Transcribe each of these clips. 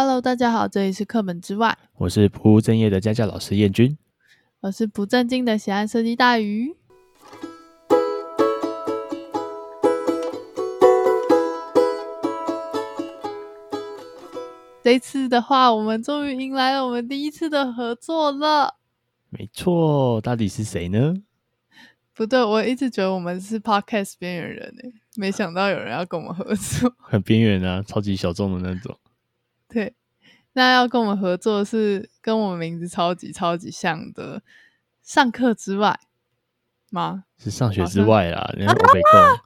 Hello，大家好，这里是课本之外，我是不务正业的家教老师燕君，我是不正经的喜爱设计大鱼。这次的话，我们终于迎来了我们第一次的合作了。没错，到底是谁呢？不对，我一直觉得我们是 Podcast 边缘人诶，没想到有人要跟我们合作，很边缘啊，超级小众的那种。对，那要跟我们合作是跟我们名字超级超级像的，上课之外吗？是上学之外啦，你看我被告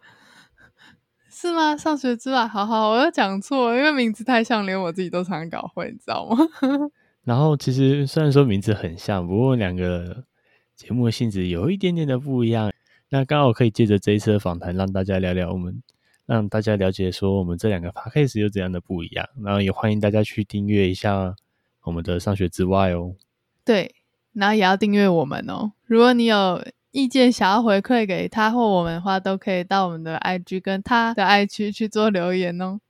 是吗？上学之外，好好，我又讲错，因为名字太像，连我自己都常常搞混，你知道吗？然后其实虽然说名字很像，不过两个节目的性质有一点点的不一样。那刚好可以借着这一次的访谈，让大家聊聊我们。让大家了解说我们这两个 podcast 有怎样的不一样，然后也欢迎大家去订阅一下我们的上学之外哦。对，然后也要订阅我们哦。如果你有意见想要回馈给他或我们的话，都可以到我们的 IG 跟他的 IG 去做留言哦。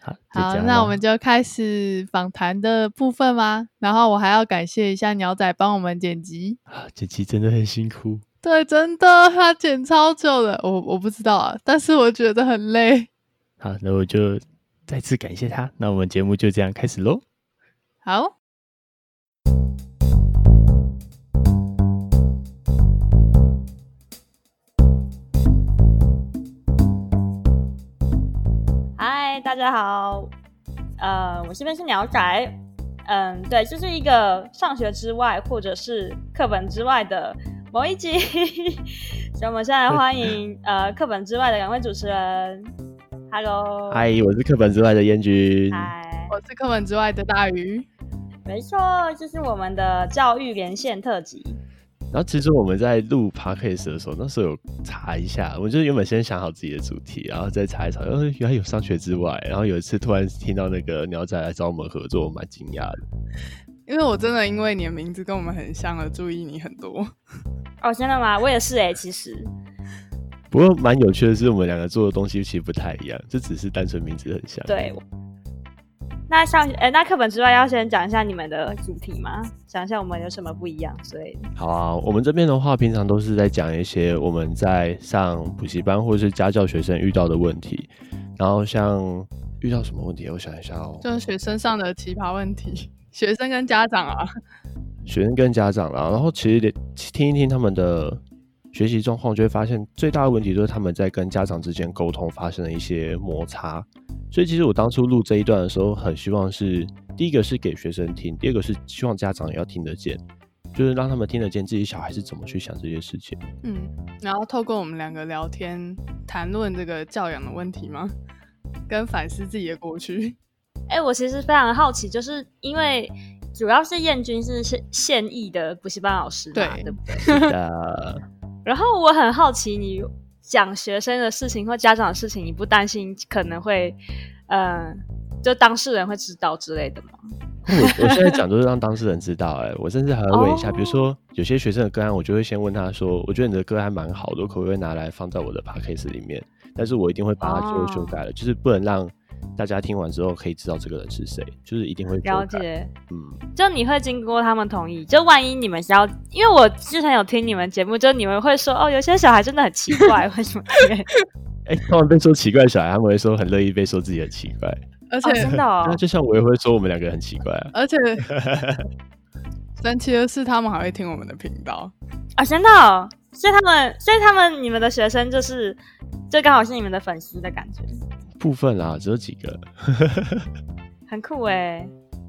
好，好，那我们就开始访谈的部分吗？然后我还要感谢一下鸟仔帮我们剪辑啊，剪辑真的很辛苦。对，真的，他剪超久的，我我不知道啊，但是我觉得很累。好，那我就再次感谢他。那我们节目就这样开始喽。好。嗨，大家好，呃，我这边是鸟仔，嗯，对，这、就是一个上学之外或者是课本之外的。某一集，所以我们现在欢迎呃 课本之外的两位主持人。Hello，嗨，我是课本之外的燕君。嗨，我是课本之外的大鱼。没错，这是我们的教育连线特辑。然后其实我们在录 Podcast 的时候，那时候有查一下，我就是原本先想好自己的主题，然后再查一查，然后原来有上学之外。然后有一次突然听到那个鸟仔来找我们合作，我蛮惊讶的。因为我真的因为你的名字跟我们很像而注意你很多。哦，真的吗？我也是哎、欸，其实。不过蛮有趣的是，我们两个做的东西其实不太一样，这只是单纯名字很像。对。那上诶、欸，那课本之外要先讲一下你们的主题吗？讲一下我们有什么不一样？所以。好啊，我们这边的话，平常都是在讲一些我们在上补习班或者是家教学生遇到的问题。然后像遇到什么问题，我想一下哦。就是学生上的奇葩问题。学生跟家长啊，学生跟家长啊，然后其实得听一听他们的学习状况，就会发现最大的问题就是他们在跟家长之间沟通发生了一些摩擦。所以其实我当初录这一段的时候，很希望是第一个是给学生听，第二个是希望家长也要听得见，就是让他们听得见自己小孩是怎么去想这些事情。嗯，然后透过我们两个聊天谈论这个教养的问题吗？跟反思自己的过去。哎、欸，我其实非常好奇，就是因为主要是燕君是现现役的补习班老师嘛，对，对不对？是的。然后我很好奇，你讲学生的事情或家长的事情，你不担心可能会，嗯、呃，就当事人会知道之类的吗？我我现在讲都是让当事人知道、欸，哎，我甚至还会问一下，哦、比如说有些学生的个案，我就会先问他说，我觉得你的歌还蛮好的，我可不可以拿来放在我的 podcast 里面？但是我一定会把它最后修改了，哦、就是不能让。大家听完之后可以知道这个人是谁，就是一定会了解。嗯，就你会经过他们同意，就万一你们想要，因为我之前有听你们节目，就你们会说哦，有些小孩真的很奇怪，为什么？哎、欸，他们被说奇怪小孩，他们会说很乐意被说自己很奇怪，而且、哦、真的、哦，那就像我也会说我们两个很奇怪啊，而且 神奇的是，他们还会听我们的频道。啊，真的、哦，所以他们，所以他们，你们的学生就是，就刚好是你们的粉丝的感觉。部分啦，只有几个，很酷哎，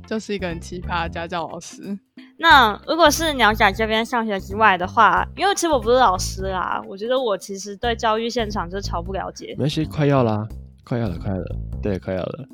就是一个很奇葩的家教老师。那如果是鸟仔这边上学之外的话，因为其实我不是老师啦，我觉得我其实对教育现场就超不了解。没关系，快要啦，快要了，快要了，对，快要了，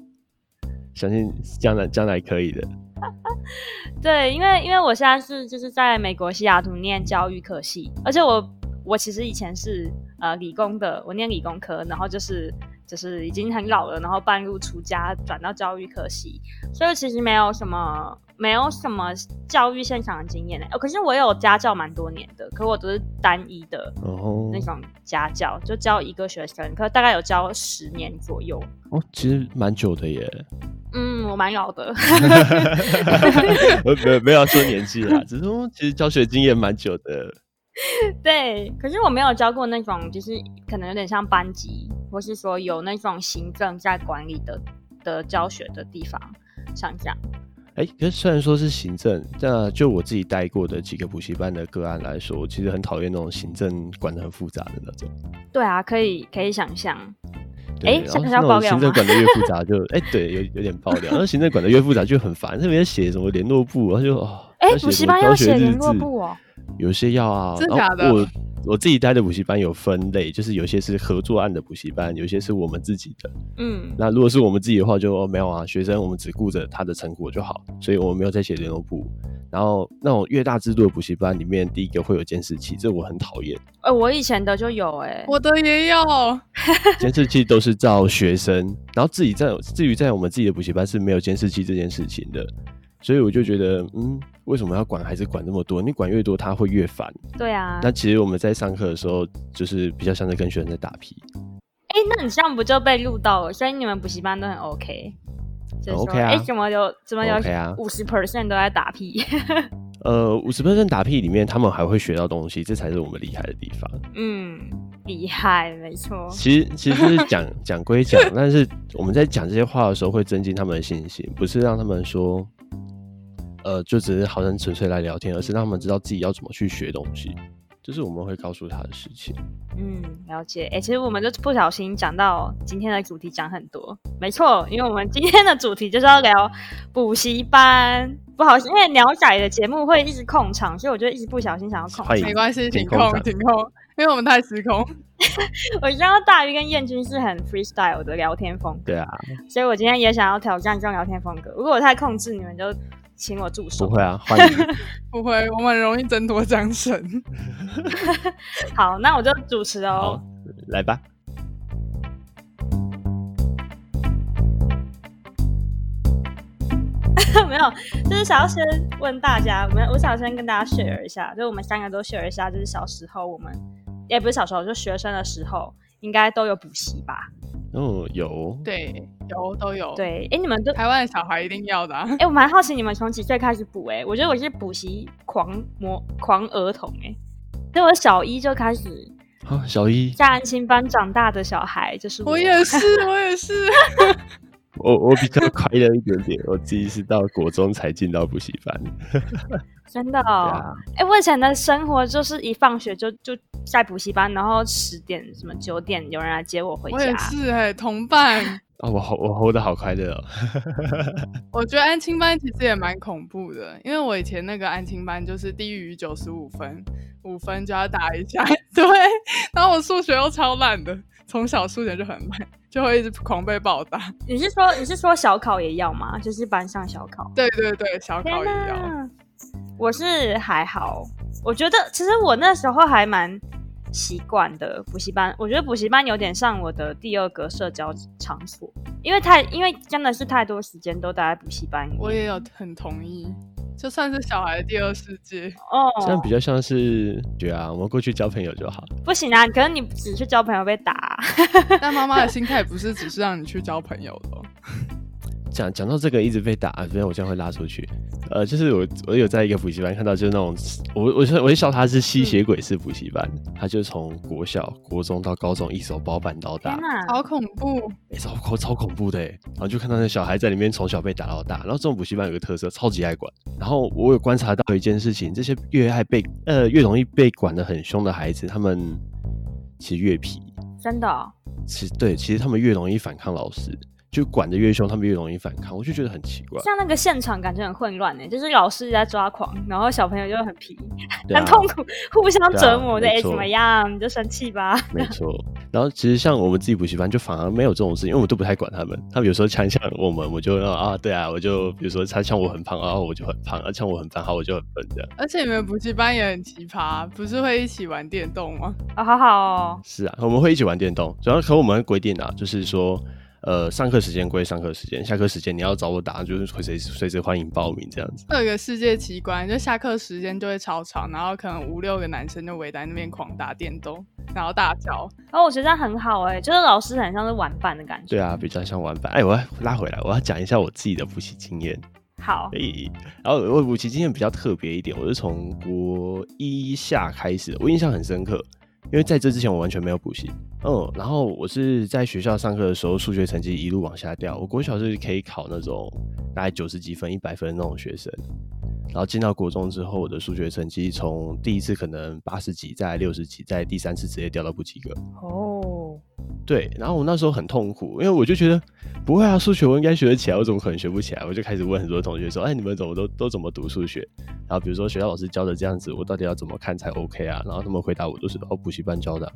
相信将来将来可以的。对，因为因为我现在是就是在美国西雅图念教育科系，而且我我其实以前是呃理工的，我念理工科，然后就是。就是已经很老了，然后半路出家转到教育科系，所以其实没有什么没有什么教育现场的经验呢。哦，可是我有家教蛮多年的，可我都是单一的那种家教，就教一个学生，可大概有教十年左右。哦，其实蛮久的耶。嗯，我蛮老的。没有没有说年纪啦，只是说其实教学经验蛮久的。对，可是我没有教过那种，就是可能有点像班级，或是说有那种行政在管理的的教学的地方，像这样。哎、欸，可是虽然说是行政，那就我自己带过的几个补习班的个案来说，我其实很讨厌那种行政管的很复杂的那种。对啊，可以可以想象。哎，然后那种行政管的越复杂 就，就哎，对，有有点爆料。然后行政管的越复杂就很烦，那边写什么联络簿，然后就哦，哎，补习班要写联络簿哦。有些要啊，真的假的？我我自己待的补习班有分类，就是有些是合作案的补习班，有些是我们自己的。嗯，那如果是我们自己的话就，就没有啊，学生我们只顾着他的成果就好，所以我们没有在写联络簿。然后那种越大制度的补习班里面，第一个会有监视器，这我很讨厌。哎、欸，我以前的就有、欸，哎，我的也有。监视器都是照学生，然后自己在至于在我们自己的补习班是没有监视器这件事情的。所以我就觉得，嗯，为什么要管孩子管那么多？你管越多，他会越烦。对啊。那其实我们在上课的时候，就是比较像在跟学生在打屁。哎、欸，那你这样不就被录到了？所以你们补习班都很 OK。很 OK 啊。哎、欸，怎么有怎么有五十 percent 都在打屁？呃，五十 percent 打屁里面，他们还会学到东西，这才是我们厉害的地方。嗯，厉害，没错。其实其实是讲 讲归讲，但是我们在讲这些话的时候，会增进他们的信心，不是让他们说。呃，就只是好像纯粹来聊天，而是让他们知道自己要怎么去学东西，这、就是我们会告诉他的事情。嗯，了解。哎、欸，其实我们就不小心讲到今天的主题，讲很多。没错，因为我们今天的主题就是要聊补习班。不好意思，因为鸟仔的节目会一直控场，所以我就一直不小心想要控。没关系，停控停控，因为我们太失控。我知道大鱼跟燕君是很 freestyle 的聊天风格，对啊，所以我今天也想要挑战这种聊天风格。如果我太控制，你们就。请我助手。不会啊，欢迎。不会，我们很容易争夺掌声。好，那我就主持哦。好，来吧。没有，就是想要先问大家，我们我想先跟大家 share 一下，就我们三个都 share 一下，就是小时候我们也不是小时候，就学生的时候，应该都有补习吧。哦，有，对，有都有，对，哎，你们都台湾的小孩一定要的，啊，哎，我蛮好奇你们从几岁开始补？哎，我觉得我是补习狂魔狂儿童，哎，就我小一就开始，哦，小一在安心班长大的小孩就是我，我也 是，我也是，我我比较快乐一点点，我自己是到国中才进到补习班，真的哦，哎，啊，我以前的生活就是一放学就就。在补习班，然后十点什么九点有人来接我回家。我也是哎、欸，同伴。啊、哦，我我活得好快乐哦。我觉得安亲班其实也蛮恐怖的，因为我以前那个安亲班就是低于九十五分，五分就要打一下。对，然后我数学又超烂的，从小数学就很烂，就会一直狂被暴打。你是说你是说小考也要吗？就是班上小考？对对对，小考也要。我是还好，我觉得其实我那时候还蛮。习惯的补习班，我觉得补习班有点像我的第二个社交场所，因为太，因为真的是太多时间都待在补习班。我也有很同意，就算是小孩的第二世界哦。这样比较像是，对啊，我们过去交朋友就好。不行啊，可能你只去交朋友被打啊。但妈妈的心态不是只是让你去交朋友的。讲讲到这个一直被打，所以我这样会拉出去。呃，就是我我有在一个补习班看到，就是那种我我我就笑他是吸血鬼式补习班，嗯、他就从国小、国中到高中一手包办到大，好恐怖！超超超恐怖的哎！然后就看到那小孩在里面从小被打到大，然后这种补习班有个特色，超级爱管。然后我有观察到一件事情，这些越爱被呃越容易被管得很凶的孩子，他们其实越皮。真的、哦？其实对，其实他们越容易反抗老师。就管得越凶，他们越容易反抗，我就觉得很奇怪。像那个现场感觉很混乱呢，就是老师在抓狂，然后小朋友就很皮，啊、很痛苦，互相折磨的。哎、啊，怎么样？你就生气吧。没错。然后其实像我们自己补习班，就反而没有这种事情，因为我都不太管他们。他们有时候呛呛我们，我就啊，对啊，我就比如说他呛我很胖，然后我就很胖；他呛我很胖，好，我就很笨这样。而且你们补习班也很奇葩，不是会一起玩电动吗？啊，好好哦。是啊，我们会一起玩电动，主要可我们会规定啊，就是说。呃，上课时间归上课时间，下课时间你要找我打，就是随随随时欢迎报名这样子。有一个世界奇观，就下课时间就会超长，然后可能五六个男生就围在那边狂打电动，然后大叫。哦，我觉得这样很好哎、欸，就是老师很像是玩伴的感觉。对啊，比较像玩伴。哎，我要拉回来，我要讲一下我自己的补习经验。好。然后我补习经验比较特别一点，我是从国一下开始的，我印象很深刻。因为在这之前我完全没有补习，嗯，然后我是在学校上课的时候，数学成绩一路往下掉。我国小是可以考那种大概九十几分、一百分的那种学生，然后进到国中之后，我的数学成绩从第一次可能八十几，再六十几，在第三次直接掉到不及格。哦，对，然后我那时候很痛苦，因为我就觉得不会啊，数学我应该学得起来，我怎么可能学不起来？我就开始问很多同学说：“哎，你们怎么都都怎么读数学？”然后比如说学校老师教的这样子，我到底要怎么看才 OK 啊？然后他们回答我都是哦，补习班教的，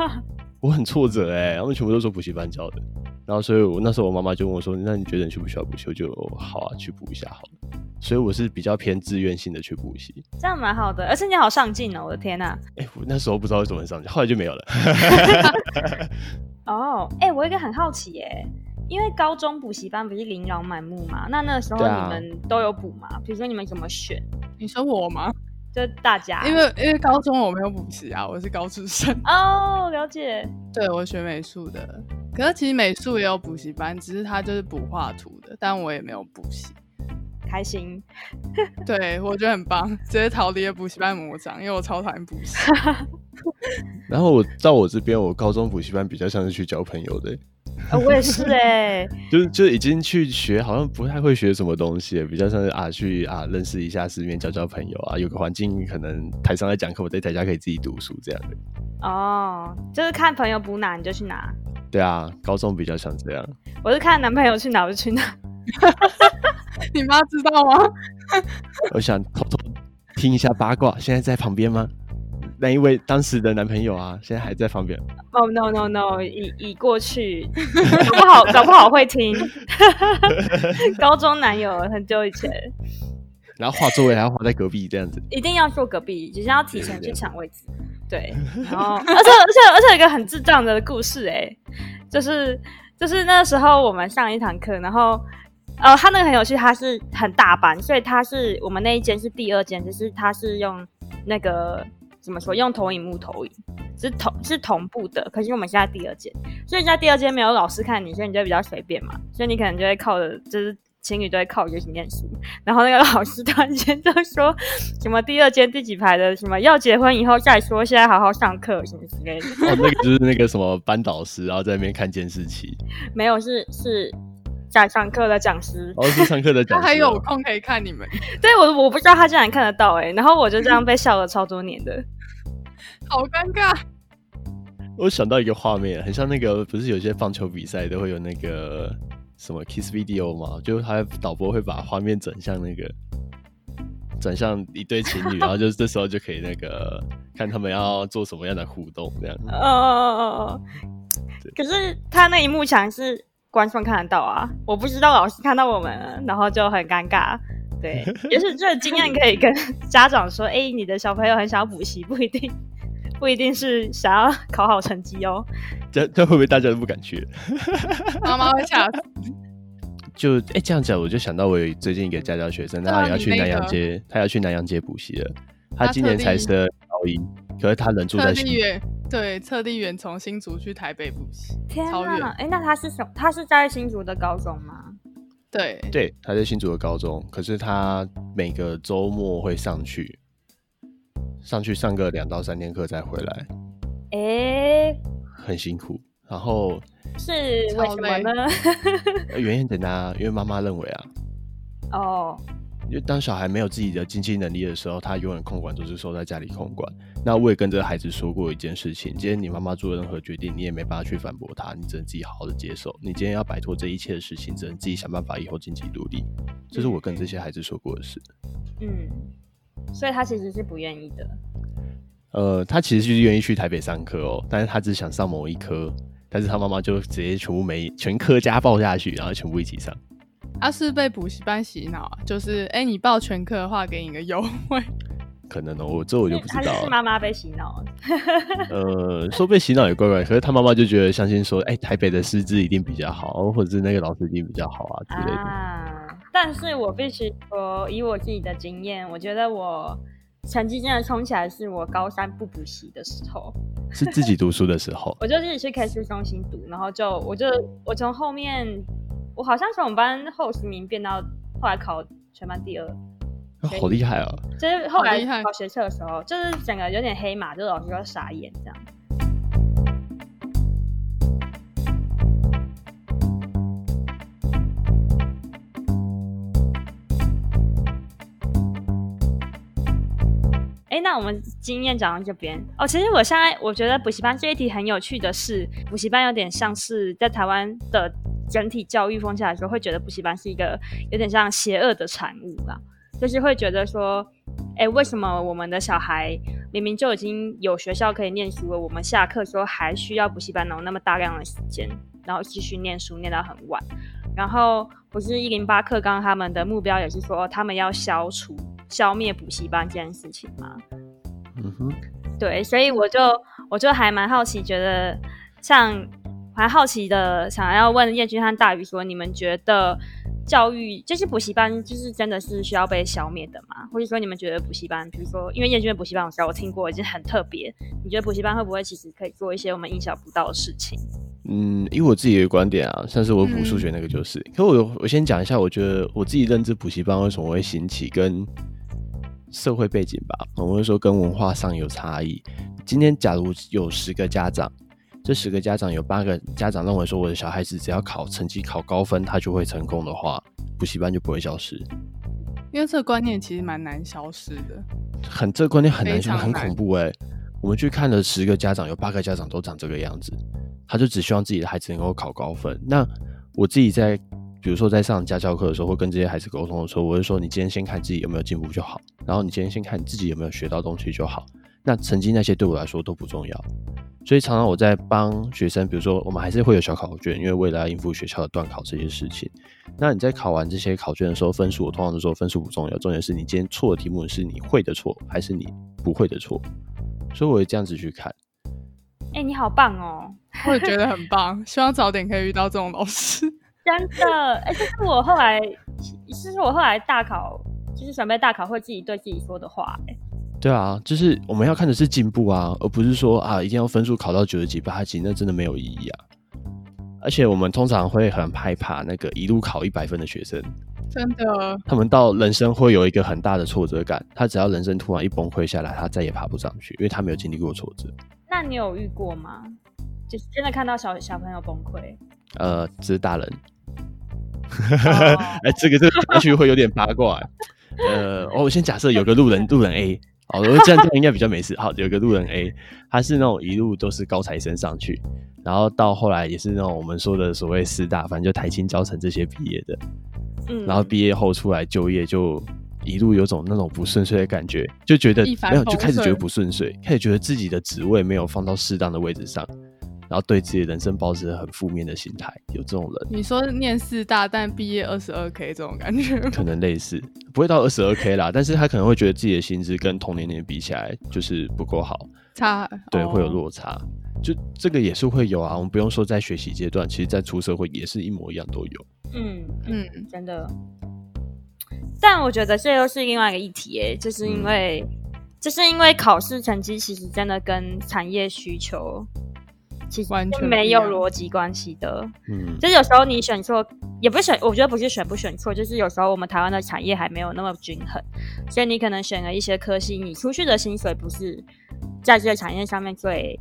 我很挫折哎、欸，他们全部都说补习班教的。然后所以我那时候我妈妈就问我说：“那你觉得你需不需要补习？”我就好啊，去补一下好了。所以我是比较偏自愿性的去补习，这样蛮好的，而且你好上进哦！我的天呐、啊，哎、欸，我那时候不知道为什么很上进，后来就没有了。哦，哎，我有一个很好奇耶。因为高中补习班不是琳琅满目嘛？那那个时候你们都有补吗？比如说你们怎么选？你说我吗？就大家，因为因为高中我没有补习啊，我是高中生。哦，了解。对，我学美术的，可是其实美术也有补习班，只是他就是补画图的，但我也没有补习。开心。对，我觉得很棒，直接逃离了补习班魔掌，因为我超讨厌补习。然后我到我这边，我高中补习班比较像是去交朋友的。哦、我也是哎、欸，就是就已经去学，好像不太会学什么东西，比较像是啊去啊认识一下世面，交交朋友啊，有个环境，可能台上在讲课，我在台下可以自己读书这样的。哦，就是看朋友补哪你就去哪。对啊，高中比较像这样。我是看男朋友去哪我就去哪。你妈知道吗？我想偷偷听一下八卦，现在在旁边吗？那一位当时的男朋友啊，现在还在旁边。哦、oh, no no no，已已过去，搞不好搞不好会听。高中男友很久以前。然后画座位还要画在隔壁这样子。一定要坐隔壁，就是要提前去抢位置。对，然后而且而且而且有一个很智障的故事哎、欸，就是就是那时候我们上一堂课，然后呃他那个很有趣，他是很大班，所以他是我们那一间是第二间，就是他是用那个。怎么说？用投影幕投影是同是同步的，可是我们现在第二间，所以在第二间没有老师看你，所以你就比较随便嘛，所以你可能就会靠着，就是情侣都会靠着去念书。然后那个老师突然间就说什么第二间第几排的什么要结婚以后再说，现在好好上课什么之类的。哦，那个就是那个什么班导师，然后在那边看监视器。没有，是是在上课的讲师。哦，是上课的讲师。他还有空可以看你们。对，我我不知道他竟然看得到哎、欸，然后我就这样被笑了超多年的。好尴尬！我想到一个画面，很像那个，不是有些棒球比赛都会有那个什么 kiss video 吗？就他导播会把画面转向那个，转向一对情侣，然后就这时候就可以那个看他们要做什么样的互动，这样。哦哦哦哦。可是他那一幕墙是观众看得到啊，我不知道老师看到我们，然后就很尴尬。对，也是这个经验可以跟家长说，哎、欸，你的小朋友很想要补习，不一定。不一定是想要考好成绩哦。这这会不会大家都不敢去？妈妈会吓死。就哎、欸，这样讲我就想到我有最近一个家教学生，他也要去南洋街，他要去南洋街补习了。他今年才是高一，可是他人住在新竹。对，特地远从新竹去台北补习。天哪！哎、欸，那他是什？他是在新竹的高中吗？对对，他在新竹的高中，可是他每个周末会上去。上去上个两到三天课再回来，哎、欸，很辛苦。然后是为什么呢？原因很简单啊，因为妈妈认为啊，哦，因为当小孩没有自己的经济能力的时候，他永远控管都是收在家里控管。那我也跟这个孩子说过一件事情：今天你妈妈做任何决定，你也没办法去反驳她，你只能自己好好的接受。你今天要摆脱这一切的事情，只能自己想办法以后经济独立。这是我跟这些孩子说过的事。嗯，所以他其实是不愿意的。呃，他其实就是愿意去台北上课哦，但是他只想上某一科，但是他妈妈就直接全部没全科家报下去，然后全部一起上。他是被补习班洗脑啊，就是哎、欸，你报全科的话，给你个优惠。可能哦，我这我就不知道了。是妈妈被洗脑。呃，说被洗脑也怪怪，可是他妈妈就觉得相信说，哎、欸，台北的师资一定比较好，或者是那个老师一定比较好啊之类的。啊，但是我必须说，以我自己的经验，我觉得我成绩真的冲起来，是我高三不补习的时候，是自己读书的时候。我就自己去 K 书中心读，然后就我就我从后面。我好像从我们班后十名变到后来考全班第二，好厉害啊！就是后来考学测的时候，就是整个有点黑马，就是老师要傻眼这样。哎，那我们经验讲到这边哦。其实我现在我觉得补习班这一题很有趣的是，补习班有点像是在台湾的。整体教育风气来说，会觉得补习班是一个有点像邪恶的产物吧，就是会觉得说，哎、欸，为什么我们的小孩明明就已经有学校可以念书了，我们下课时候还需要补习班有那么大量的时间，然后继续念书念到很晚。然后不是一零八课纲他们的目标也是说，他们要消除、消灭补习班这件事情吗？嗯哼，对，所以我就我就还蛮好奇，觉得像。还好奇的想要问燕君和大宇说：你们觉得教育就是补习班，就是真的是需要被消灭的吗？或者说你们觉得补习班，比如说因为燕君的补习班，我知道我听过已经很特别。你觉得补习班会不会其实可以做一些我们意想不到的事情？嗯，以我自己的观点啊，像是我补数学那个就是。嗯、可我我先讲一下，我觉得我自己认知补习班为什么会兴起，跟社会背景吧，我会说跟文化上有差异。今天假如有十个家长。这十个家长有八个家长认为说，我的小孩子只要考成绩考高分，他就会成功的话，补习班就不会消失。因为这个观念其实蛮难消失的，很这个观念很难消失，很恐怖哎、欸。我们去看了十个家长，有八个家长都长这个样子，他就只希望自己的孩子能够考高分。那我自己在，比如说在上家教课的时候，会跟这些孩子沟通的时候，我会说，你今天先看自己有没有进步就好，然后你今天先看你自己有没有学到东西就好。那成绩那些对我来说都不重要。所以常常我在帮学生，比如说我们还是会有小考卷，因为为了要应付学校的段考这些事情。那你在考完这些考卷的时候，分数我通常都说分数不重要，重点是你今天错的题目是你会的错，还是你不会的错。所以我会这样子去看。哎、欸，你好棒哦！我也觉得很棒，希望早点可以遇到这种老师。真的，哎、欸，这是我后来，这是我后来大考，就是准备大考会自己对自己说的话、欸，对啊，就是我们要看的是进步啊，而不是说啊一定要分数考到九十几、八十几，那真的没有意义啊。而且我们通常会很害怕那个一路考一百分的学生，真的，他们到人生会有一个很大的挫折感，他只要人生突然一崩溃下来，他再也爬不上去，因为他没有经历过挫折。那你有遇过吗？就是真的看到小小朋友崩溃？呃，只是大人。哎、oh. 欸，这个这个也许会有点八卦。呃，我先假设有个路人，路人 A。好，我这样这样应该比较没事。好，有个路人 A，他是那种一路都是高材生上去，然后到后来也是那种我们说的所谓师大，反正就台清交城这些毕业的。嗯，然后毕业后出来就业，就一路有种那种不顺遂的感觉，就觉得没有，就开始觉得不顺遂，开始觉得自己的职位没有放到适当的位置上。然后对自己的人生抱着很负面的心态，有这种人。你说念四大但毕业二十二 k 这种感觉，可能类似，不会到二十二 k 啦，但是他可能会觉得自己的薪资跟同年龄比起来就是不够好，差，对，会有落差。就这个也是会有啊，我们不用说在学习阶段，其实在出社会也是一模一样都有。嗯嗯，真的。但我觉得这又是另外一个议题诶，就是因为，嗯、就是因为考试成绩其实真的跟产业需求。其实是没有逻辑关系的，嗯，就是有时候你选错，也不是选，我觉得不是选不选错，就是有时候我们台湾的产业还没有那么均衡，所以你可能选了一些科系，你出去的薪水不是在这个产业上面最，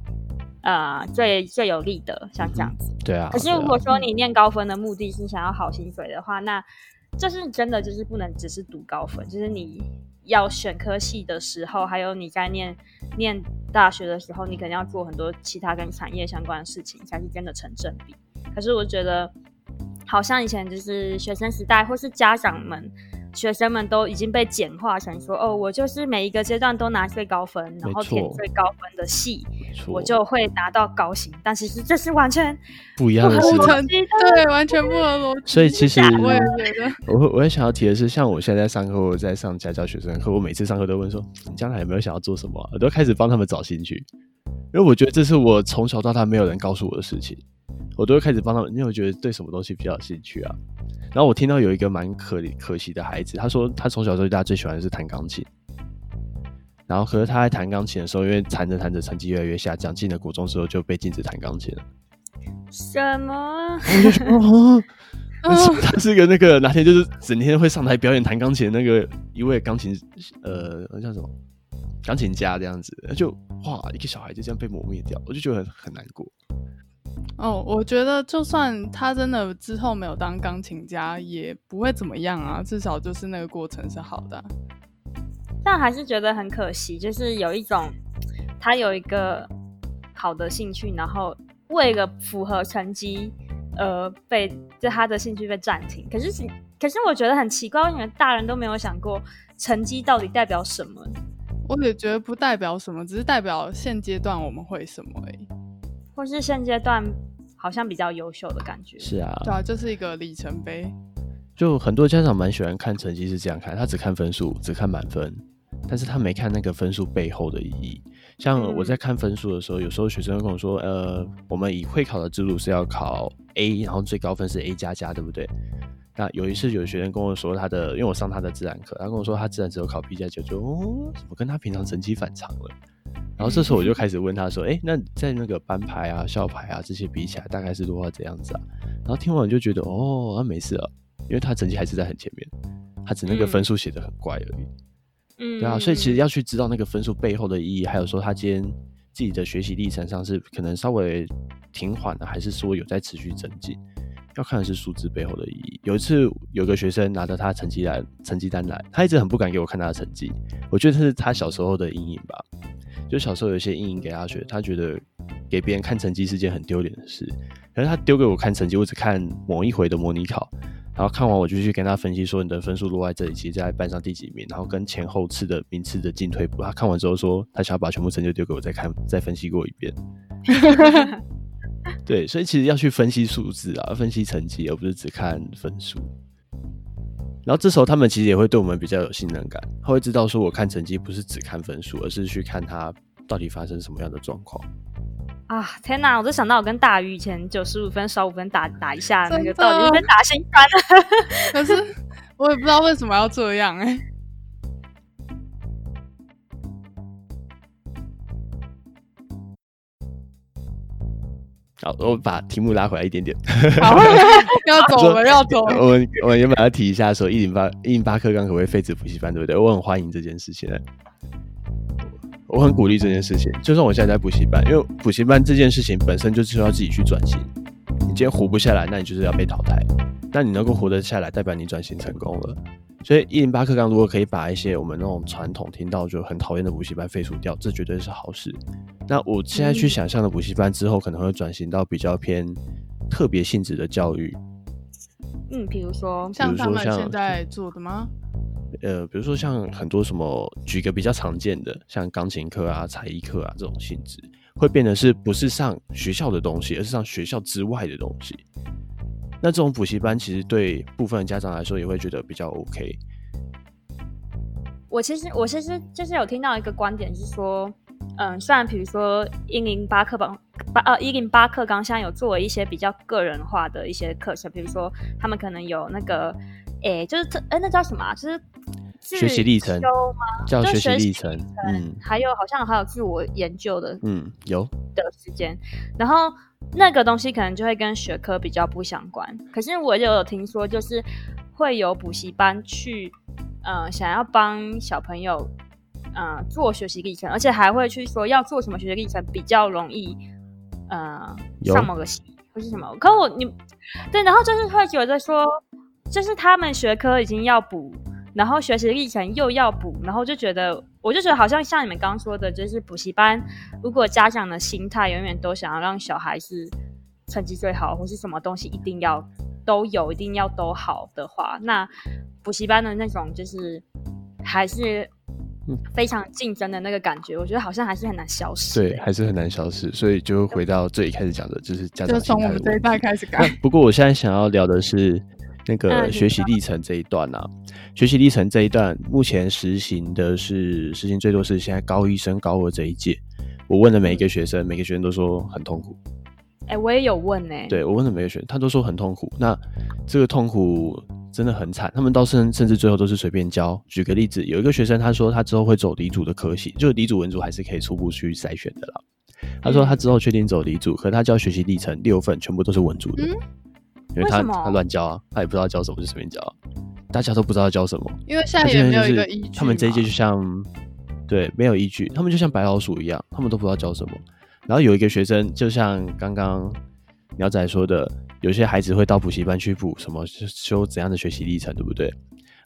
呃，最最有利的，像这样子，嗯、对啊。可是如果说你念高分的目的是想要好薪水的话，那就是真的就是不能只是读高分，就是你要选科系的时候，还有你在念念大学的时候，你肯定要做很多其他跟产业相关的事情，才是真的成正比。可是我觉得，好像以前就是学生时代，或是家长们。学生们都已经被简化成说：“哦，我就是每一个阶段都拿最高分，然后填最高分的系，我就会拿到高薪。”但其实这是完全不一样的事情，对，完全不合逻辑。所以其实我也觉得，我我也想要提的是，像我现在在上课，我在上家教学生课，我每次上课都问说：“你将来有没有想要做什么啊？”我都开始帮他们找兴趣，因为我觉得这是我从小到大没有人告诉我的事情，我都会开始帮他们，因为我觉得对什么东西比较有兴趣啊。然后我听到有一个蛮可可惜的孩子，他说他从小到大最喜欢的是弹钢琴，然后可是他在弹钢琴的时候，因为弹着弹着成绩越来越下降，进了国中之后就被禁止弹钢琴了。什么？他是个那个哪天就是整天会上台表演弹钢琴的那个一位钢琴呃叫什么钢琴家这样子，就哇一个小孩就这样被磨灭掉，我就觉得很很难过。哦，我觉得就算他真的之后没有当钢琴家，也不会怎么样啊。至少就是那个过程是好的啊。但还是觉得很可惜，就是有一种他有一个好的兴趣，然后为了符合成绩，呃，被就他的兴趣被暂停。可是，可是我觉得很奇怪，因为大人都没有想过成绩到底代表什么。我也觉得不代表什么，只是代表现阶段我们会什么而已。或是现阶段好像比较优秀的感觉，是啊，对啊，就是一个里程碑。就很多家长蛮喜欢看成绩是这样看，他只看分数，只看满分，但是他没看那个分数背后的意义。像我在看分数的时候，嗯、有时候学生会跟我说：“呃，我们以会考的制度是要考 A，然后最高分是 A 加加，对不对？”那有一次有学生跟我说他的，因为我上他的自然课，他跟我说他自然只有考 B 加九，就哦，怎么跟他平常成绩反常了？然后这时候我就开始问他说：“哎、欸，那在那个班排啊、校排啊这些比起来，大概是多少这样子啊？”然后听完就觉得：“哦，那没事啊，因为他成绩还是在很前面，他只那个分数写的很怪而已。”嗯，对啊，所以其实要去知道那个分数背后的意义，还有说他今天自己的学习历程上是可能稍微停缓的，还是说有在持续增进，要看的是数字背后的意义。有一次有个学生拿着他成绩来成绩单来，他一直很不敢给我看他的成绩，我觉得这是他小时候的阴影吧。就小时候有一些阴影给他学，他觉得给别人看成绩是件很丢脸的事。可是他丢给我看成绩，我只看某一回的模拟考，然后看完我就去跟他分析说，你的分数落在这里，其实在班上第几名，然后跟前后次的名次的进退步。他看完之后说，他想要把全部成绩丢给我再看，再分析过一遍。对，所以其实要去分析数字啊，分析成绩，而不是只看分数。然后这时候他们其实也会对我们比较有信任感，他会知道说，我看成绩不是只看分数，而是去看他到底发生什么样的状况。啊天哪！我就想到我跟大鱼以前九十五分少五分打打一下那个，到底是被打心酸了。可是我也不知道为什么要这样哎、欸。好，我把题目拉回来一点点。好，要走了，要走了。我们我们原本要提一下说，一零八一零八课纲可不可以废止补习班，对不对？我很欢迎这件事情，我很鼓励这件事情。就算我现在在补习班，因为补习班这件事情本身就是要自己去转型。你今天活不下来，那你就是要被淘汰。那你能够活得下来，代表你转型成功了。所以一零八课纲如果可以把一些我们那种传统听到就很讨厌的补习班废除掉，这绝对是好事。那我现在去想象的补习班之后可能会转型到比较偏特别性质的教育。嗯，比如说像他们现在做的吗？呃，比如说像很多什么，举个比较常见的，像钢琴课啊、才艺课啊这种性质，会变得是不是上学校的东西，而是上学校之外的东西。那这种补习班其实对部分家长来说也会觉得比较 OK。我其实我其实就是有听到一个观点是说，嗯，虽然比如说一零八课纲八呃一零八课纲现在有做了一些比较个人化的一些课程，比如说他们可能有那个，哎、欸，就是这哎那叫什么、啊？就是学习历程吗？叫学习历程，嗯，还有好像还有自我研究的，嗯，有的时间，然后。那个东西可能就会跟学科比较不相关，可是我就有听说，就是会有补习班去，呃，想要帮小朋友，呃，做学习历程，而且还会去说要做什么学习历程比较容易，呃，上某个系或是什么。可我你对，然后就是会觉得说，就是他们学科已经要补，然后学习历程又要补，然后就觉得，我就觉得好像像你们刚刚说的，就是补习班，如果家长的心态永远都想要让小孩子成绩最好，或是什么东西一定要都有，一定要都好的话，那补习班的那种就是还是。非常竞争的那个感觉，我觉得好像还是很难消失。对，还是很难消失。所以就回到最开始讲的，就是家长。就从我们这一代开始改。不过我现在想要聊的是那个学习历程这一段啊，学习历程这一段目前实行的是实行最多是现在高一升高二这一届。我问了每一个学生，每个学生都说很痛苦。哎、欸，我也有问呢、欸。对，我问了每个学生，他都说很痛苦。那这个痛苦。真的很惨，他们到甚甚至最后都是随便教。举个例子，有一个学生他说他之后会走理组的科系，就是理组文组还是可以初步去筛选的啦。他说他之后确定走理组，可他教学习历程六份全部都是文组的，嗯、因为他为他乱教啊，他也不知道教什么就随便教，大家都不知道教什么，因为现在也没有一个依据。他们这一届就像对没有依据，他们就像白老鼠一样，他们都不知道教什么。然后有一个学生就像刚刚鸟仔说的。有些孩子会到补习班去补什么修怎样的学习历程，对不对？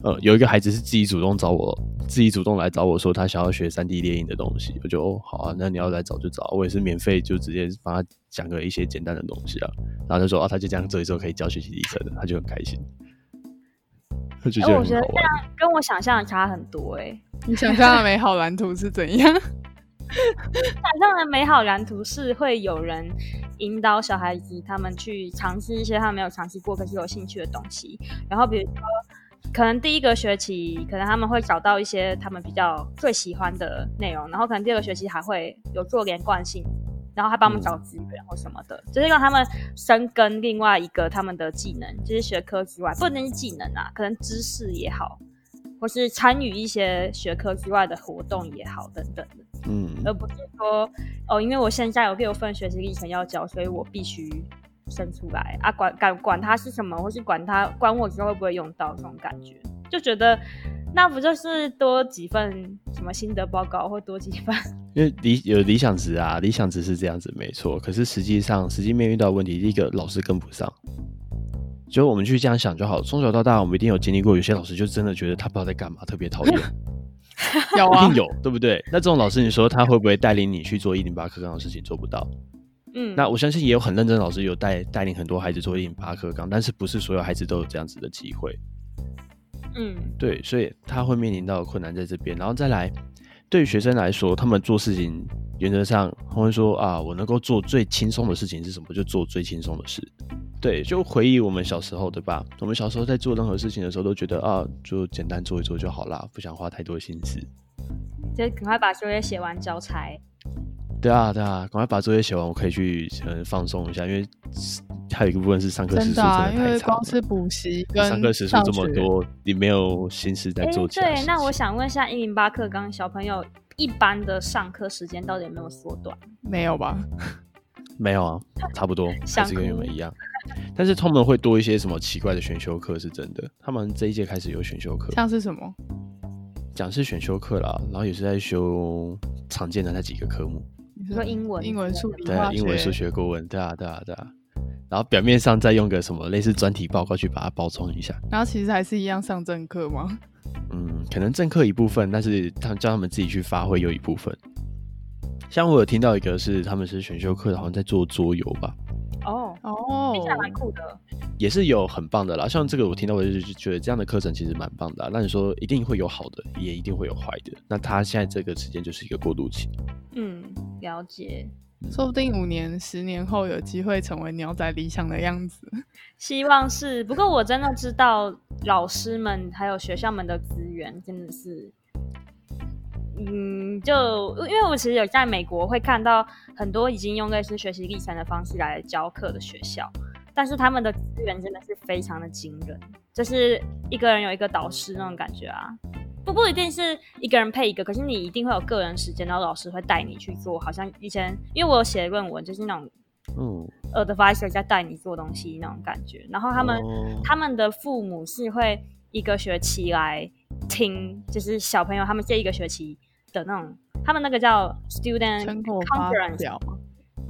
呃，有一个孩子是自己主动找我，自己主动来找我说他想要学 3D 列印的东西，我就哦好啊，那你要来找就找，我也是免费就直接帮他讲个一些简单的东西啊。然后他说啊，他就这样做一做可以教学习历程的，他就很开心。我觉得这样跟我想象的差很多哎、欸，你想象的美好蓝图是怎样？想象的美好蓝图是会有人引导小孩子他们去尝试一些他们没有尝试过可是有兴趣的东西，然后比如说可能第一个学期可能他们会找到一些他们比较最喜欢的内容，然后可能第二个学期还会有做连贯性，然后还帮我们找资源或什么的，就是让他们深耕另外一个他们的技能，就是学科之外不能是技能啊，可能知识也好，或是参与一些学科之外的活动也好等等的。嗯，而不是说哦，因为我现在有六份学习历程要教，所以我必须生出来啊，管管管它是什么，或是管它管我之后会不会用到这种感觉，就觉得那不就是多几份什么心得报告，或多几份？因为理有理想值啊，理想值是这样子没错，可是实际上实际面遇到问题，第一个老师跟不上，就我们去这样想就好，从小到大我们一定有经历过，有些老师就真的觉得他不知道在干嘛，特别讨厌。有啊，一定有，对不对？那这种老师，你说他会不会带领你去做一零八课纲的事情？做不到。嗯，那我相信也有很认真的老师有带带领很多孩子做一零八课纲，但是不是所有孩子都有这样子的机会。嗯，对，所以他会面临到困难在这边，然后再来。对于学生来说，他们做事情原则上他会说啊，我能够做最轻松的事情是什么？就做最轻松的事。对，就回忆我们小时候，对吧？我们小时候在做任何事情的时候，都觉得啊，就简单做一做就好啦，不想花太多心思。就赶快把作业写完交差。对啊，对啊，赶快把作业写完，我可以去嗯放松一下，因为还有一个部分是上课时数真的太长因为光是补习跟上课时数这么多，你没有心思在做。对，那我想问一下，一零八课纲小朋友一般的上课时间到底有没有缩短？没有吧？没有啊，差不多还是跟原本一样。但是他们会多一些什么奇怪的选修课，是真的。他们这一届开始有选修课，像是什么？讲是选修课啦，然后也是在修常见的那几个科目。你说英文、英文、数理、对，英文、数学、国文，对啊，对啊，对啊。然后表面上再用个什么类似专题报告去把它包装一下，然后其实还是一样上正课吗？嗯，可能正课一部分，但是他们叫他们自己去发挥又一部分。像我有听到一个是他们是选修课，好像在做桌游吧。哦哦，听起来蛮酷的。也是有很棒的啦，像这个我听到我就觉得这样的课程其实蛮棒的。那你说一定会有好的，也一定会有坏的。那他现在这个时间就是一个过渡期。嗯，了解。说不定五年、十年后有机会成为鸟仔理想的样子。希望是。不过我真的知道老师们还有学校们的资源真的是。嗯，就因为我其实有在美国会看到很多已经用类似学习历程的方式来教课的学校，但是他们的资源真的是非常的惊人，就是一个人有一个导师那种感觉啊，不不一定是一个人配一个，可是你一定会有个人时间，然后老师会带你去做，好像以前因为我有写论文，就是那种嗯，advisor 在带你做东西那种感觉，然后他们、哦、他们的父母是会一个学期来听，就是小朋友他们这一个学期。的那种，他们那个叫 student conference，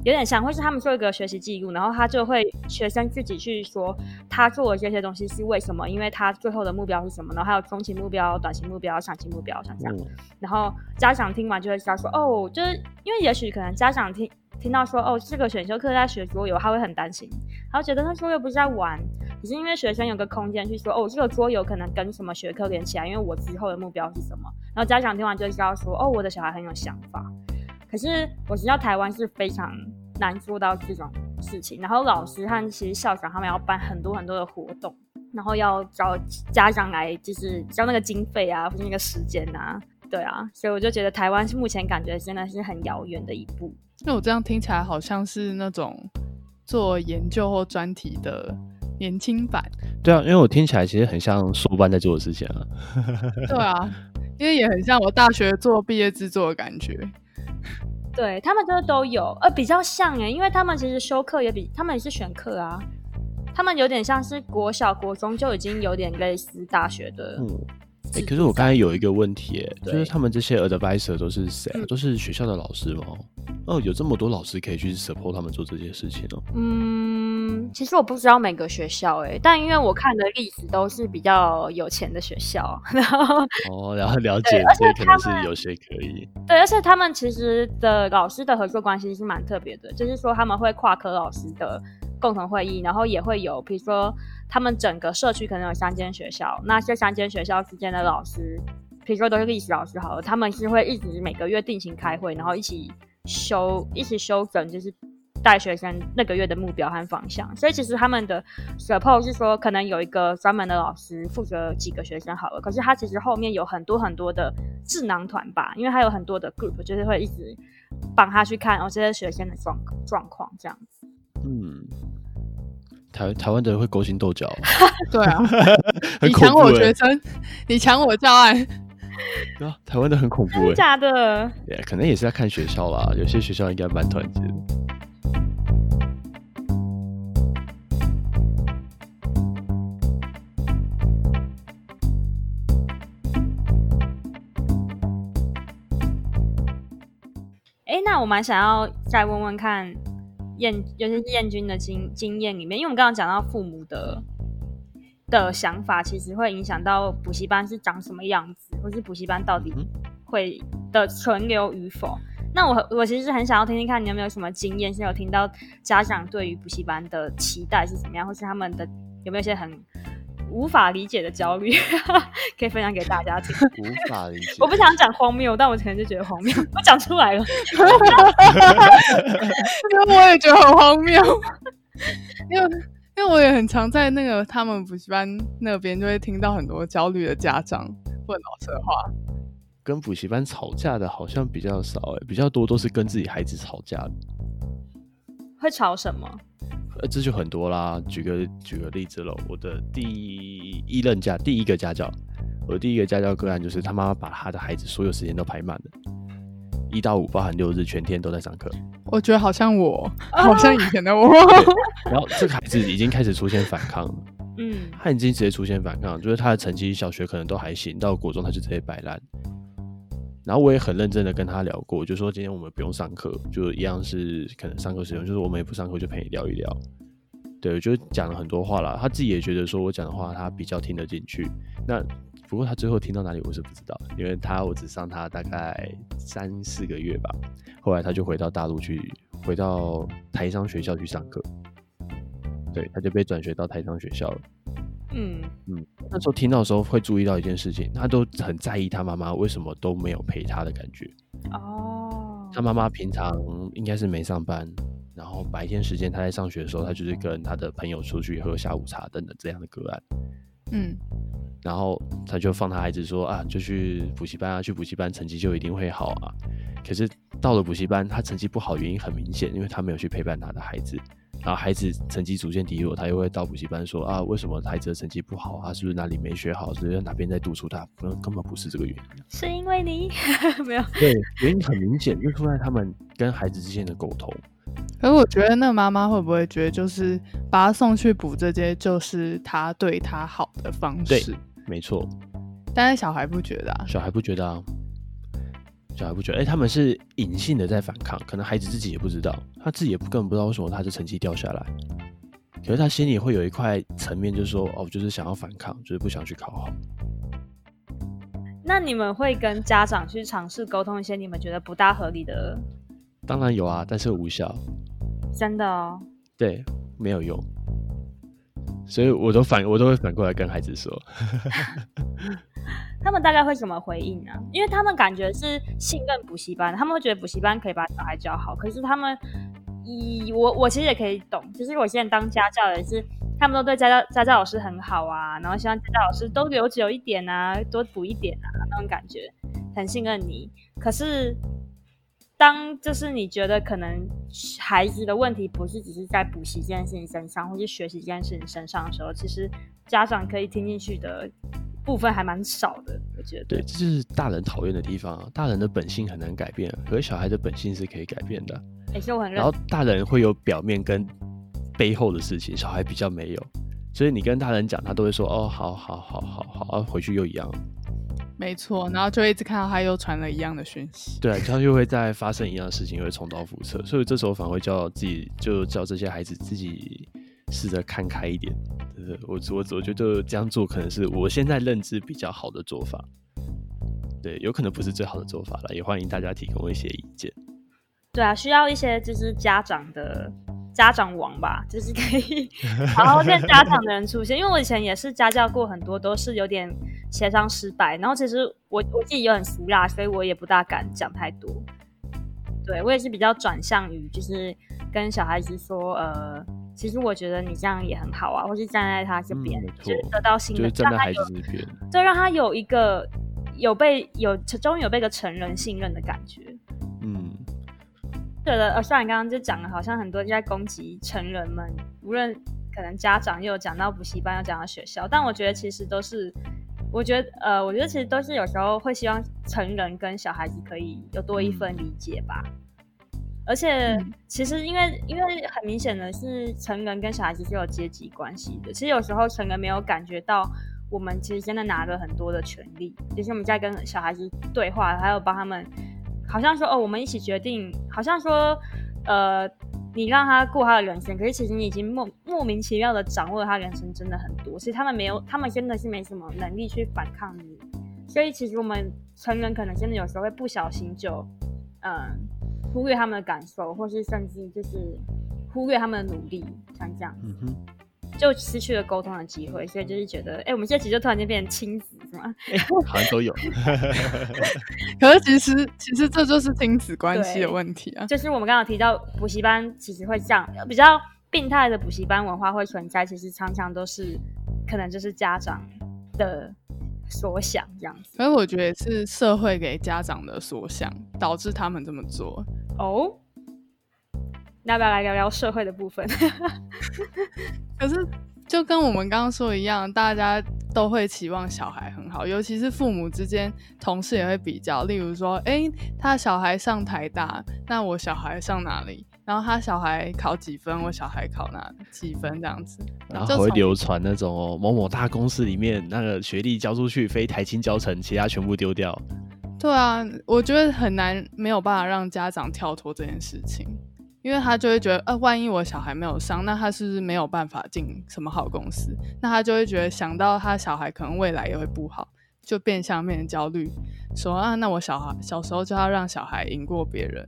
有点像，或是他们做一个学习记录，然后他就会学生自己去说他做的这些东西是为什么，因为他最后的目标是什么，然后还有中期目标、短期目标、长期目标，像这样。嗯、然后家长听完就会知道说，哦，就是因为也许可能家长听听到说，哦，这个选修课在学桌游，他会很担心，然后觉得他桌游不是在玩，只是因为学生有个空间去说，哦，这个桌游可能跟什么学科连起来，因为我之后的目标是什么。然后家长听完就会知道说，哦，我的小孩很有想法。可是我知道台湾是非常难做到这种事情，然后老师和其实校长他们要办很多很多的活动，然后要找家长来，就是交那个经费啊，或者那个时间啊，对啊，所以我就觉得台湾是目前感觉真的是很遥远的一步。那我这样听起来好像是那种做研究或专题的年轻版。对啊，因为我听起来其实很像硕班在做的事情啊。对啊，因为也很像我大学做毕业制作的感觉。对，他们就是都有，呃，比较像哎，因为他们其实修课也比他们也是选课啊，他们有点像是国小、国中就已经有点类似大学的。嗯，哎，可是我刚才有一个问题，哎，就是他们这些 advisor 都是谁啊？嗯、都是学校的老师吗？哦，有这么多老师可以去 support 他们做这些事情哦。嗯，其实我不知道每个学校哎，但因为我看的例子都是比较有钱的学校，然后哦，然后了解，所以可能是有些可以。对，而且他们其实的老师的合作关系是蛮特别的，就是说他们会跨科老师的共同会议，然后也会有，比如说他们整个社区可能有三间学校，那这三间学校之间的老师，比如说都是历史老师好了，他们是会一直每个月定期开会，然后一起。修一起修整，就是带学生那个月的目标和方向。所以其实他们的 support 是说，可能有一个专门的老师负责几个学生好了。可是他其实后面有很多很多的智囊团吧，因为他有很多的 group，就是会一直帮他去看哦这些学生的状状况这样子。嗯，台台湾的人会勾心斗角，对啊，你抢我学生，你抢我教案。对啊，台湾的很恐怖哎，真的假的？对，yeah, 可能也是要看学校啦，有些学校应该蛮团结的。我蛮想要再问问看燕，尤其是燕君的经经验里面，因为我们刚刚讲到父母的。的想法其实会影响到补习班是长什么样子，或是补习班到底会的存留与否。那我我其实很想要听听看你有没有什么经验，是有听到家长对于补习班的期待是怎么样，或是他们的有没有一些很无法理解的焦虑，可以分享给大家听。无法理解，我不想讲荒谬，但我可能就觉得荒谬，我讲出来了，因为我也觉得很荒谬，因为。因为我也很常在那个他们补习班那边，就会听到很多焦虑的家长问老师的话。跟补习班吵架的好像比较少，哎，比较多都是跟自己孩子吵架的。会吵什么？呃，这就很多啦。举个举个例子喽，我的第一任家第一个家教，我的第一个家教个案就是他妈妈把他的孩子所有时间都排满了。一到五，包含六日，全天都在上课。我觉得好像我，好像以前的我。然后这个孩子已经开始出现反抗了。嗯，他已经直接出现反抗，就是他的成绩小学可能都还行，到国中他就直接摆烂。然后我也很认真的跟他聊过，就说今天我们不用上课，就一样是可能上课时间，就是我们也不上课，就陪你聊一聊。对，就讲了很多话了，他自己也觉得说我讲的话他比较听得进去。那。不过他最后听到哪里我是不知道，因为他我只上他大概三四个月吧，后来他就回到大陆去，回到台商学校去上课，对，他就被转学到台商学校了。嗯嗯，那时候听到的时候会注意到一件事情，他都很在意他妈妈为什么都没有陪他的感觉。哦，他妈妈平常应该是没上班，然后白天时间他在上学的时候，他就是跟他的朋友出去喝下午茶等等这样的个案。嗯。然后他就放他孩子说啊，就去补习班啊，去补习班成绩就一定会好啊。可是到了补习班，他成绩不好，原因很明显，因为他没有去陪伴他的孩子。然后孩子成绩逐渐低落，他又会到补习班说啊，为什么孩子的成绩不好啊？是不是哪里没学好？是不是哪边在督促他？根本不是这个原因。是因为你 没有？对，原因很明显，就出在他们跟孩子之间的沟通。可是我觉得那妈妈会不会觉得，就是把他送去补这些，就是他对他好的方式？没错，但是小孩不觉得啊，小孩不觉得啊，小孩不觉得，哎、欸，他们是隐性的在反抗，可能孩子自己也不知道，他自己也不根本不知道为什么他的成绩掉下来，可是他心里会有一块层面，就是说，哦，就是想要反抗，就是不想去考好。那你们会跟家长去尝试沟通一些你们觉得不大合理的？当然有啊，但是无效。真的哦？对，没有用。所以我都反，我都会反过来跟孩子说。他们大概会怎么回应呢、因为他们感觉是信任补习班，他们会觉得补习班可以把小孩教好。可是他们，以我我其实也可以懂，就是我现在当家教也是。他们都对家教家教老师很好啊，然后希望家教老师都留久一点啊，多补一点啊，那种感觉很信任你。可是，当就是你觉得可能孩子的问题不是只是在补习这件事情身上，或是学习这件事情身上的时候，其实家长可以听进去的部分还蛮少的。我觉得，对，这就是大人讨厌的地方。大人的本性很难改变，可是小孩的本性是可以改变的。也是我很认。然后大人会有表面跟。背后的事情，小孩比较没有，所以你跟大人讲，他都会说：“哦，好好好好好。”啊，回去又一样，没错，然后就一直看到他又传了一样的讯息，对啊，他又会再发生一样的事情，又会重蹈覆辙，所以这时候反而会叫自己，就叫这些孩子自己试着看开一点。就是我我我觉得这样做可能是我现在认知比较好的做法，对，有可能不是最好的做法了，也欢迎大家提供一些意见。对啊，需要一些就是家长的。家长王吧，就是可以 好好见家长的人出现。因为我以前也是家教过很多，都是有点协商失败。然后其实我我自己也很俗辣，所以我也不大敢讲太多。对，我也是比较转向于就是跟小孩子说，呃，其实我觉得你这样也很好啊，或是站在他这边，嗯、就是得到新的，就是站在孩子这边，就让他有一个有被有终于有被个成人信任的感觉。嗯。对的呃，虽然刚刚就讲了，好像很多在攻击成人们，无论可能家长又有讲到补习班，又讲到学校，但我觉得其实都是，我觉得呃，我觉得其实都是有时候会希望成人跟小孩子可以有多一份理解吧。而且其实因为因为很明显的是，成人跟小孩子是有阶级关系的。其实有时候成人没有感觉到，我们其实真的拿了很多的权利，就是我们在跟小孩子对话，还有帮他们。好像说哦，我们一起决定。好像说，呃，你让他过他的人生，可是其实你已经莫莫名其妙的掌握了他人生，真的很多。所以他们没有，他们真的是没什么能力去反抗你。所以其实我们成人可能真的有时候会不小心就，嗯、呃，忽略他们的感受，或是甚至就是忽略他们的努力，像这样。嗯哼。就失去了沟通的机会，所以就是觉得，哎、欸，我们现在其实就突然间变成亲子，是吗？欸、好像都有。可是其实，其实这就是亲子关系的问题啊。就是我们刚刚提到补习班，其实会这样比较病态的补习班文化会存在，其实常常都是可能就是家长的所想这样子。可是我觉得是社会给家长的所想，导致他们这么做。哦。要不要来聊聊社会的部分？可是就跟我们刚刚说一样，大家都会期望小孩很好，尤其是父母之间，同事也会比较。例如说，哎、欸，他小孩上台大，那我小孩上哪里？然后他小孩考几分，我小孩考哪几分？这样子，然后会流传那种哦，某某大公司里面那个学历交出去，非台清交成，其他全部丢掉。对啊，我觉得很难，没有办法让家长跳脱这件事情。因为他就会觉得，呃，万一我小孩没有上，那他是不是没有办法进什么好公司？那他就会觉得，想到他小孩可能未来也会不好，就变相变成焦虑，说啊，那我小孩小时候就要让小孩赢过别人。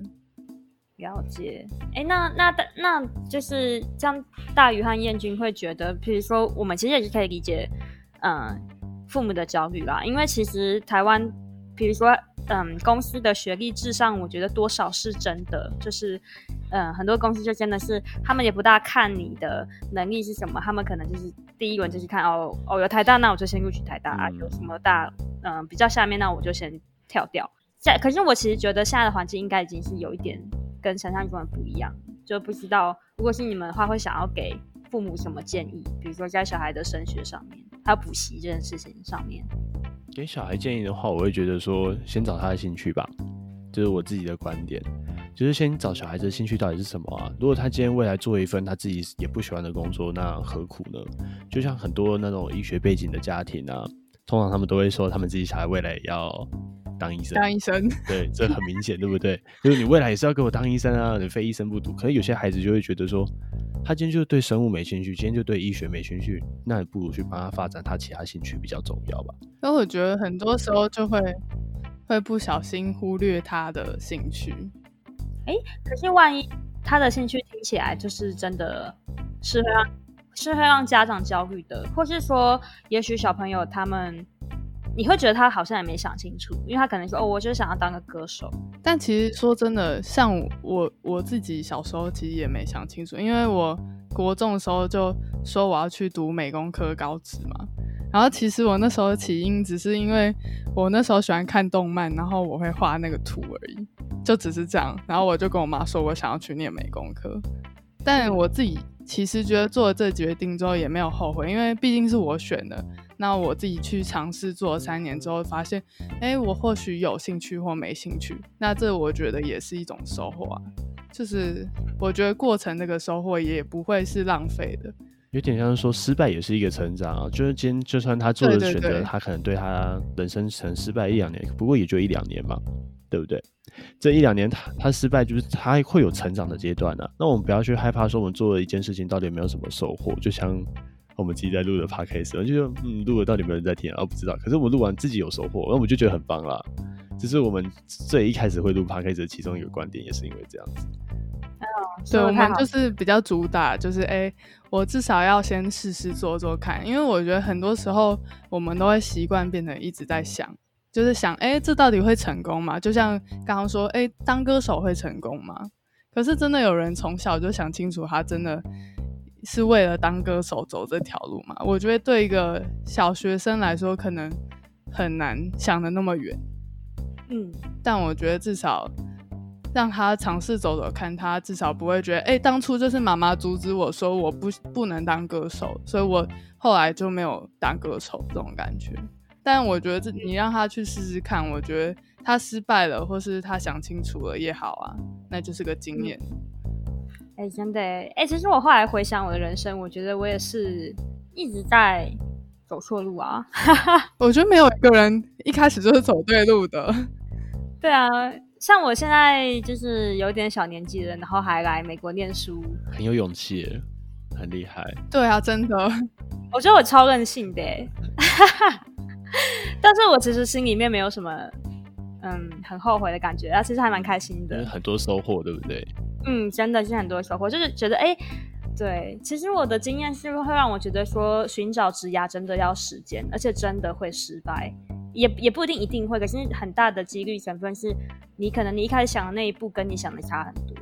了解，哎，那那那就是像大鱼和彦君会觉得，比如说我们其实也是可以理解，嗯，父母的焦虑啦，因为其实台湾，比如说。嗯，公司的学历至上，我觉得多少是真的。就是，嗯，很多公司就真的是，他们也不大看你的能力是什么，他们可能就是第一轮就是看哦哦有台大，那我就先录取台大啊；有什么大，嗯，比较下面，那我就先跳掉。在，可是我其实觉得现在的环境应该已经是有一点跟想象中的不一样，就不知道如果是你们的话，会想要给父母什么建议？比如说在小孩的升学上面，还有补习这件事情上面。给小孩建议的话，我会觉得说，先找他的兴趣吧，这、是我自己的观点，就是先找小孩子的兴趣到底是什么啊？如果他今天未来做一份他自己也不喜欢的工作，那何苦呢？就像很多那种医学背景的家庭啊，通常他们都会说，他们自己小孩未来要当医生。当医生，对，这很明显，对不对？就是你未来也是要给我当医生啊，你非医生不读。可是有些孩子就会觉得说，他今天就对生物没兴趣，今天就对医学没兴趣，那你不如去帮他发展他其他兴趣比较重要吧？那我觉得很多时候就会会不小心忽略他的兴趣。哎，可是万一他的兴趣听起来就是真的是会让是会让家长焦虑的，或是说，也许小朋友他们。你会觉得他好像也没想清楚，因为他可能说：“哦，我就想要当个歌手。”但其实说真的，像我我自己小时候其实也没想清楚，因为我国中的时候就说我要去读美工科高职嘛。然后其实我那时候起因只是因为我那时候喜欢看动漫，然后我会画那个图而已，就只是这样。然后我就跟我妈说我想要去念美工科，但我自己其实觉得做了这决定之后也没有后悔，因为毕竟是我选的。那我自己去尝试做三年之后，发现，哎，我或许有兴趣或没兴趣。那这我觉得也是一种收获啊，就是我觉得过程那个收获也不会是浪费的。有点像是说失败也是一个成长啊，就是今天就算他做的选择，他可能对他人生成失败一两年，不过也就一两年嘛，对不对？这一两年他他失败，就是他会有成长的阶段啊。那我们不要去害怕说我们做了一件事情到底有没有什么收获，就像。我们自己在录的 podcast，我就说，嗯，录了到底有没有人在听啊？不知道。可是我们录完自己有收获，那我们就觉得很棒啦。只是我们最一开始会录 podcast 的其中一个观点，也是因为这样子。哦，对，我们就是比较主打，就是哎、欸，我至少要先试试做做看，因为我觉得很多时候我们都会习惯变成一直在想，就是想，哎、欸，这到底会成功吗？就像刚刚说，哎、欸，当歌手会成功吗？可是真的有人从小就想清楚，他真的。是为了当歌手走这条路吗？我觉得对一个小学生来说，可能很难想的那么远。嗯，但我觉得至少让他尝试走走看，他至少不会觉得，哎、欸，当初就是妈妈阻止我说我不不能当歌手，所以我后来就没有当歌手这种感觉。但我觉得这你让他去试试看，我觉得他失败了，或是他想清楚了也好啊，那就是个经验。嗯哎、欸，真的哎、欸，其实我后来回想我的人生，我觉得我也是一直在走错路啊。我觉得没有一个人一开始就是走对路的。对啊，像我现在就是有点小年纪了，然后还来美国念书，很有勇气，很厉害。对啊，真的，我觉得我超任性的，但是我其实心里面没有什么嗯很后悔的感觉，啊，其实还蛮开心的，很多收获，对不对？嗯，真的是很多收获，就是觉得哎，对，其实我的经验是会让我觉得说，寻找职涯真的要时间，而且真的会失败，也也不一定一定会，可是很大的几率成分是你可能你一开始想的那一步跟你想的差很多。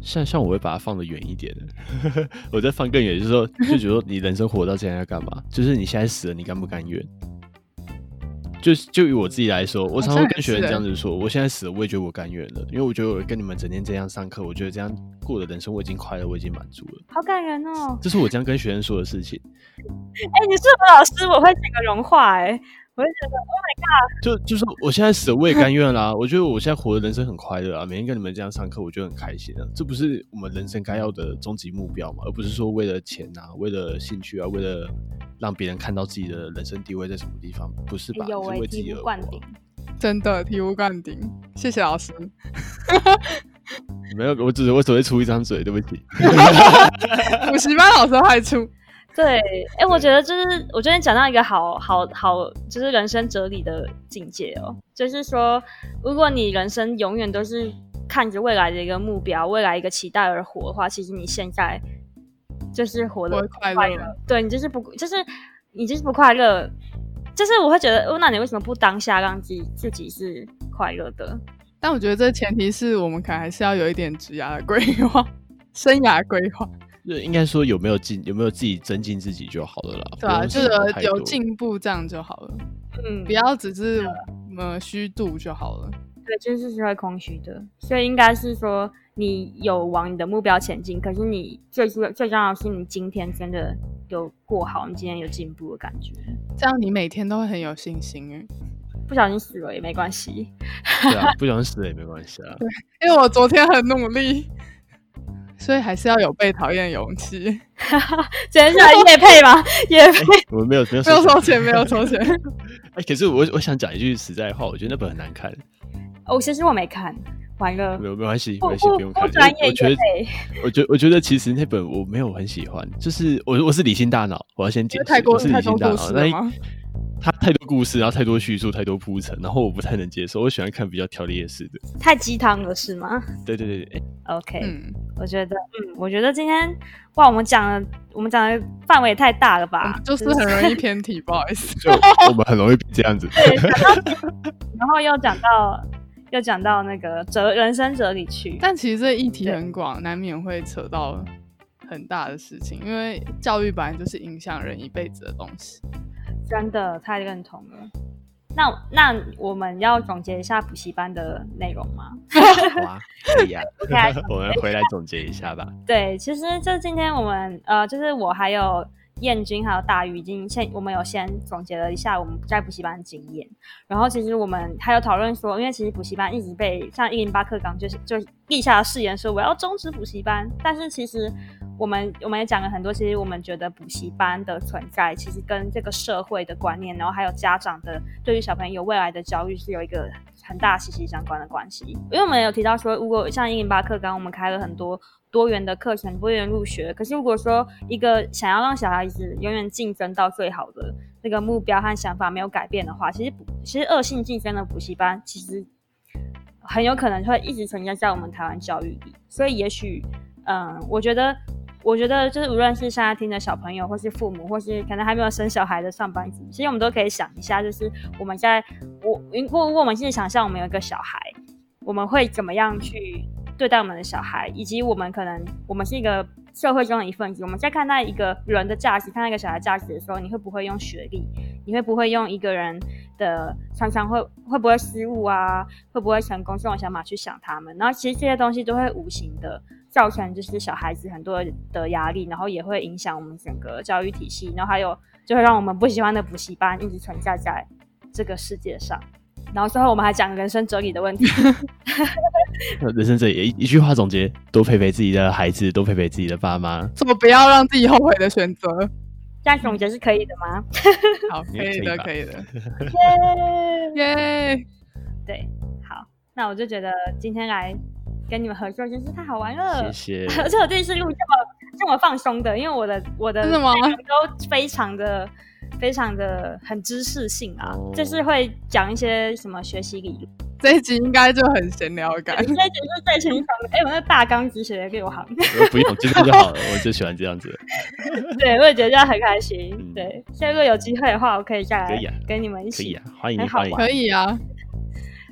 像像我会把它放得远一点的，我再放更远，就是说，就觉得你人生活到现在要干嘛？就是你现在死了，你甘不甘愿？就就以我自己来说，我常常会跟学员这样子说：我现在死了，我也觉得我甘愿了，因为我觉得我跟你们整天这样上课，我觉得这样过的人生我已经快乐，我已经满足了。好感人哦！这是我这样跟学生说的事情。哎、欸，你是我老师，我会整个融化哎、欸，我会觉得 Oh my God！就就是我现在死了，我也甘愿啦。我觉得我现在活的人生很快乐啊，每天跟你们这样上课，我觉得很开心啊。这不是我们人生该要的终极目标嘛？而不是说为了钱啊，为了兴趣啊，为了。让别人看到自己的人生地位在什么地方，不是吧？有为自己而活。真的醍醐灌顶，谢谢老师。没有，我只是我只会出一张嘴，对不起。补习班老师还出。对，哎、欸，我觉得就是，我昨天讲到一个好好好，就是人生哲理的境界哦，就是说，如果你人生永远都是看着未来的一个目标、未来一个期待而活的话，其实你现在。就是活得快乐，对，你就是不，就是你就是不快乐，就是我会觉得，哦，那你为什么不当下让自己自己是快乐的？但我觉得这前提是我们可能还是要有一点职涯的规划，生涯规划。对，应该说有没有进，有没有自己增进自己就好了啦。对啊，就是有进步这样就好了。嗯，不要只是呃虚度就好了。对，就是是会空虚的，所以应该是说。你有往你的目标前进，可是你最最最重要的是，你今天真的有过好，你今天有进步的感觉，这样你每天都会很有信心哎。不小心死了也没关系，对啊，不小心死了也没关系啊。对，因为我昨天很努力，所以还是要有被讨厌的勇气。今天是来业配吗？业配？欸、我们没有没有没有收钱，没有收钱。哎、欸，可是我我想讲一句实在话，我觉得那本很难看。哦，其实我没看。完了，没有没关系，没关系，不用看。我觉得，我觉得，我觉得其实那本我没有很喜欢，就是我我是理性大脑，我要先解释，我是理性大脑，那他太多故事，然后太多叙述，太多铺陈，然后我不太能接受。我喜欢看比较条列式的，太鸡汤了是吗？对对对对，OK，嗯，我觉得，嗯，我觉得今天哇，我们讲的我们讲的范围也太大了吧，就是很容易偏题，不好意思，就我们很容易这样子，对，然后又讲到。又讲到那个哲人生哲理去，但其实这议题很广，难免会扯到很大的事情，因为教育本来就是影响人一辈子的东西。真的太认同了。那那我们要总结一下补习班的内容吗？啊，可以啊。我们回来总结一下吧。对，其实就今天我们呃，就是我还有。燕君还有大鱼已经先，我们有先总结了一下我们在补习班的经验，然后其实我们还有讨论说，因为其实补习班一直被像一零八课纲就是就立下了誓言说我要终止补习班，但是其实我们我们也讲了很多，其实我们觉得补习班的存在其实跟这个社会的观念，然后还有家长的对于小朋友未来的教育是有一个很大息息相关的关系，因为我们有提到说，如果像一零八课纲，我们开了很多。多元的课程，多元入学。可是如果说一个想要让小孩子永远竞争到最好的那个目标和想法没有改变的话，其实其实恶性竞争的补习班其实很有可能会一直存在在我们台湾教育里。所以也许，嗯，我觉得，我觉得就是无论是现在听的小朋友，或是父母，或是可能还没有生小孩的上班族，其实我们都可以想一下，就是我们在我如果我们现在想象我们有一个小孩，我们会怎么样去？对待我们的小孩，以及我们可能我们是一个社会中的一份子，我们在看待一个人的价值，看待一个小孩价值的时候，你会不会用学历？你会不会用一个人的常常会会不会失误啊？会不会成功这种想法去想他们？然后其实这些东西都会无形的造成就是小孩子很多的压力，然后也会影响我们整个教育体系，然后还有就会让我们不喜欢的补习班一直存在在这个世界上。然后最后我们还讲人生哲理的问题。人生哲理一一句话总结：多陪陪自己的孩子，多陪陪自己的爸妈。怎么不要让自己后悔的选择？这样总结是可以的吗？好，可以的，可以的。耶耶！对，好，那我就觉得今天来跟你们合作真是太好玩了。谢谢。而且我这次录这么这么放松的，因为我的我的？都非常的。非常的很知识性啊，哦、就是会讲一些什么学习理论。这一集应该就很闲聊感。这一集是最轻松的。哎、欸，我那大纲只写了六行。不用，这样就好了。我就喜欢这样子。对，我也觉得这样很开心。嗯、对，下次有机会的话，我可以再来跟你们一起。可以啊，欢迎欢迎。可以啊。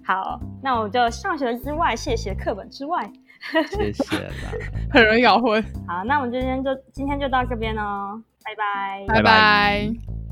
好，那我就上学之外，谢谢课本之外。谢谢啦。很容易搞混。好，那我们今天就今天就到这边哦。拜拜。拜拜。